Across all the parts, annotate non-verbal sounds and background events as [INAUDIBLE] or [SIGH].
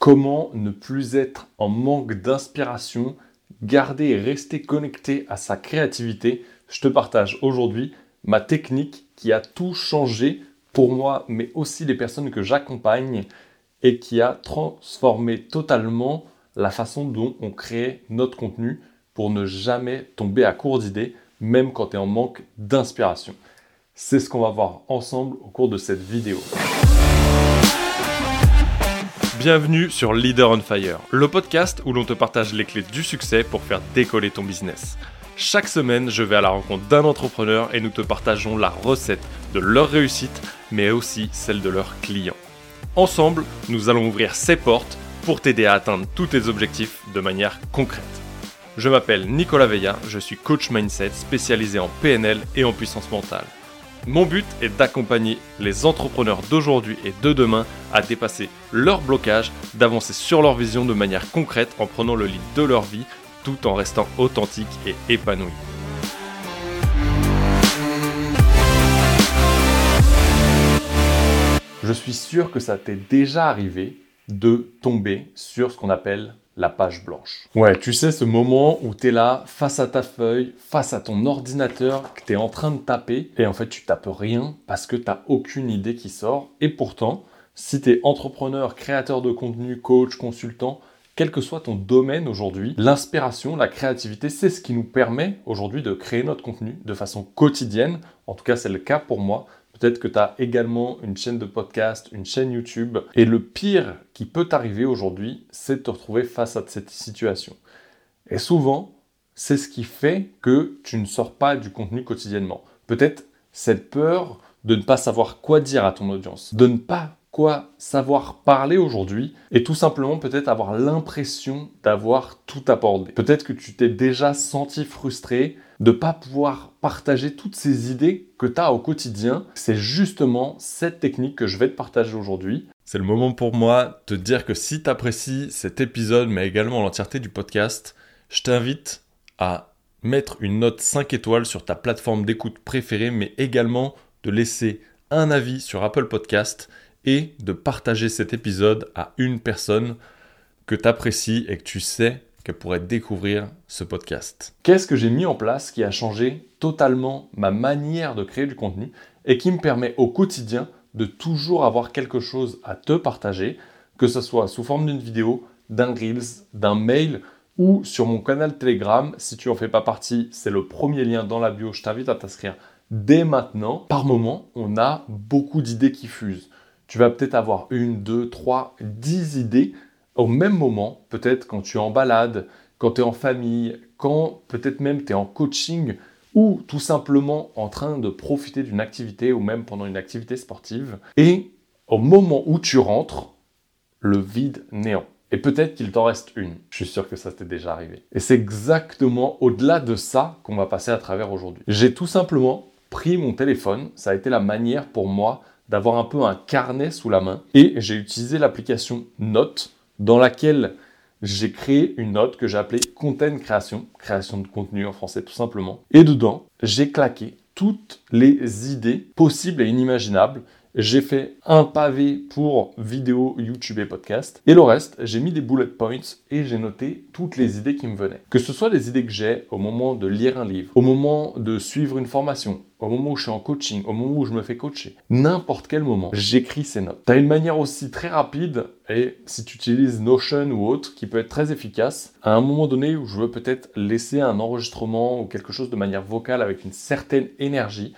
Comment ne plus être en manque d'inspiration, garder et rester connecté à sa créativité? Je te partage aujourd'hui ma technique qui a tout changé pour moi, mais aussi les personnes que j'accompagne et qui a transformé totalement la façon dont on crée notre contenu pour ne jamais tomber à court d'idées, même quand tu es en manque d'inspiration. C'est ce qu'on va voir ensemble au cours de cette vidéo. Bienvenue sur Leader on Fire, le podcast où l'on te partage les clés du succès pour faire décoller ton business. Chaque semaine, je vais à la rencontre d'un entrepreneur et nous te partageons la recette de leur réussite, mais aussi celle de leurs clients. Ensemble, nous allons ouvrir ces portes pour t'aider à atteindre tous tes objectifs de manière concrète. Je m'appelle Nicolas Veilla, je suis coach mindset spécialisé en PNL et en puissance mentale. Mon but est d'accompagner les entrepreneurs d'aujourd'hui et de demain à dépasser leurs blocages, d'avancer sur leur vision de manière concrète en prenant le lead de leur vie tout en restant authentique et épanoui. Je suis sûr que ça t'est déjà arrivé de tomber sur ce qu'on appelle la page blanche. Ouais, tu sais, ce moment où tu es là, face à ta feuille, face à ton ordinateur, que tu es en train de taper, et en fait tu tapes rien parce que tu n'as aucune idée qui sort. Et pourtant, si tu es entrepreneur, créateur de contenu, coach, consultant, quel que soit ton domaine aujourd'hui, l'inspiration, la créativité, c'est ce qui nous permet aujourd'hui de créer notre contenu de façon quotidienne. En tout cas, c'est le cas pour moi. Peut-être que tu as également une chaîne de podcast, une chaîne YouTube. Et le pire qui peut t'arriver aujourd'hui, c'est de te retrouver face à cette situation. Et souvent, c'est ce qui fait que tu ne sors pas du contenu quotidiennement. Peut-être cette peur de ne pas savoir quoi dire à ton audience, de ne pas quoi savoir parler aujourd'hui et tout simplement peut-être avoir l'impression d'avoir tout abordé. Peut-être que tu t'es déjà senti frustré de ne pas pouvoir partager toutes ces idées que tu as au quotidien. C'est justement cette technique que je vais te partager aujourd'hui. C'est le moment pour moi de te dire que si tu apprécies cet épisode, mais également l'entièreté du podcast, je t'invite à mettre une note 5 étoiles sur ta plateforme d'écoute préférée, mais également de laisser un avis sur Apple Podcast et de partager cet épisode à une personne que tu apprécies et que tu sais qu'elle pourrait découvrir ce podcast. Qu'est-ce que j'ai mis en place qui a changé totalement ma manière de créer du contenu et qui me permet au quotidien de toujours avoir quelque chose à te partager, que ce soit sous forme d'une vidéo, d'un Reels, d'un mail ou sur mon canal Telegram? Si tu n'en fais pas partie, c'est le premier lien dans la bio. Je t'invite à t'inscrire dès maintenant. Par moment, on a beaucoup d'idées qui fusent tu vas peut-être avoir une, deux, trois, dix idées au même moment, peut-être quand tu es en balade, quand tu es en famille, quand peut-être même tu es en coaching ou tout simplement en train de profiter d'une activité ou même pendant une activité sportive. Et au moment où tu rentres, le vide néant. Et peut-être qu'il t'en reste une. Je suis sûr que ça t'est déjà arrivé. Et c'est exactement au-delà de ça qu'on va passer à travers aujourd'hui. J'ai tout simplement pris mon téléphone. Ça a été la manière pour moi d'avoir un peu un carnet sous la main. Et j'ai utilisé l'application Note dans laquelle j'ai créé une note que j'ai appelée Content Création, création de contenu en français tout simplement. Et dedans, j'ai claqué toutes les idées possibles et inimaginables j'ai fait un pavé pour vidéo, YouTube et podcast. Et le reste, j'ai mis des bullet points et j'ai noté toutes les idées qui me venaient. Que ce soit les idées que j'ai au moment de lire un livre, au moment de suivre une formation, au moment où je suis en coaching, au moment où je me fais coacher, n'importe quel moment, j'écris ces notes. Tu as une manière aussi très rapide, et si tu utilises Notion ou autre, qui peut être très efficace, à un moment donné où je veux peut-être laisser un enregistrement ou quelque chose de manière vocale avec une certaine énergie,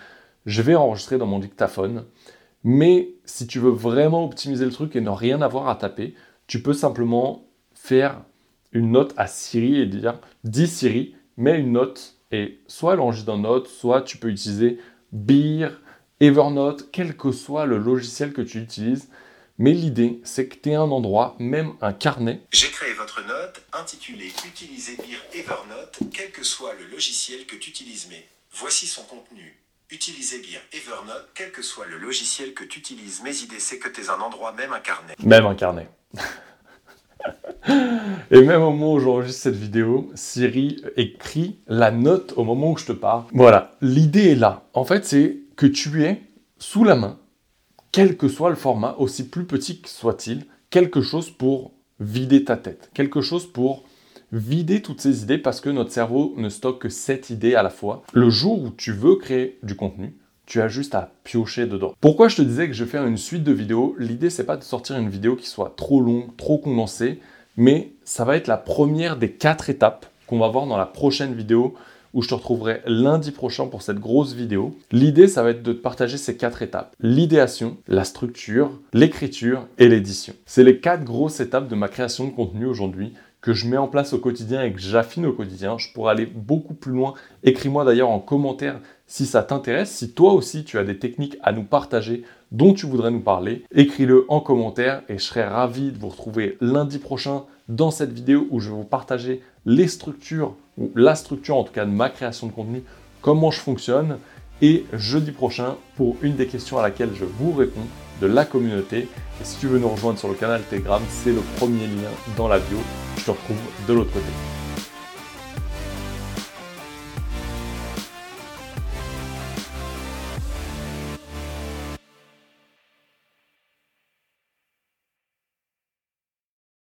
je vais enregistrer dans mon dictaphone mais si tu veux vraiment optimiser le truc et ne rien avoir à taper, tu peux simplement faire une note à Siri et dire dis Siri, mets une note et soit elle enregistre dans Note, soit tu peux utiliser Beer, Evernote, quel que soit le logiciel que tu utilises. Mais l'idée, c'est que tu aies un endroit, même un carnet. J'ai créé votre note intitulée Utilisez Beer Evernote, quel que soit le logiciel que tu utilises. Mais voici son contenu. Utilisez bien Evernote, quel que soit le logiciel que tu utilises. Mes idées, c'est que tu es un endroit, même un carnet. Même un carnet. [LAUGHS] Et même au moment où j'enregistre cette vidéo, Siri écrit la note au moment où je te parle. Voilà, l'idée est là. En fait, c'est que tu aies sous la main, quel que soit le format, aussi plus petit que soit-il, quelque chose pour vider ta tête. Quelque chose pour vider toutes ces idées parce que notre cerveau ne stocke que 7 idées à la fois. Le jour où tu veux créer du contenu, tu as juste à piocher dedans. Pourquoi je te disais que je vais faire une suite de vidéos? L'idée, c'est pas de sortir une vidéo qui soit trop longue, trop condensée, mais ça va être la première des quatre étapes qu'on va voir dans la prochaine vidéo où je te retrouverai lundi prochain pour cette grosse vidéo. L'idée, ça va être de te partager ces quatre étapes. L'idéation, la structure, l'écriture et l'édition. C'est les quatre grosses étapes de ma création de contenu aujourd'hui que je mets en place au quotidien et que j'affine au quotidien. Je pourrais aller beaucoup plus loin. Écris-moi d'ailleurs en commentaire si ça t'intéresse. Si toi aussi tu as des techniques à nous partager dont tu voudrais nous parler, écris-le en commentaire et je serai ravi de vous retrouver lundi prochain dans cette vidéo où je vais vous partager les structures, ou la structure en tout cas de ma création de contenu, comment je fonctionne, et jeudi prochain pour une des questions à laquelle je vous réponds de la communauté. Et si tu veux nous rejoindre sur le canal Telegram, c'est le premier lien dans la bio. Je te retrouve de l'autre côté.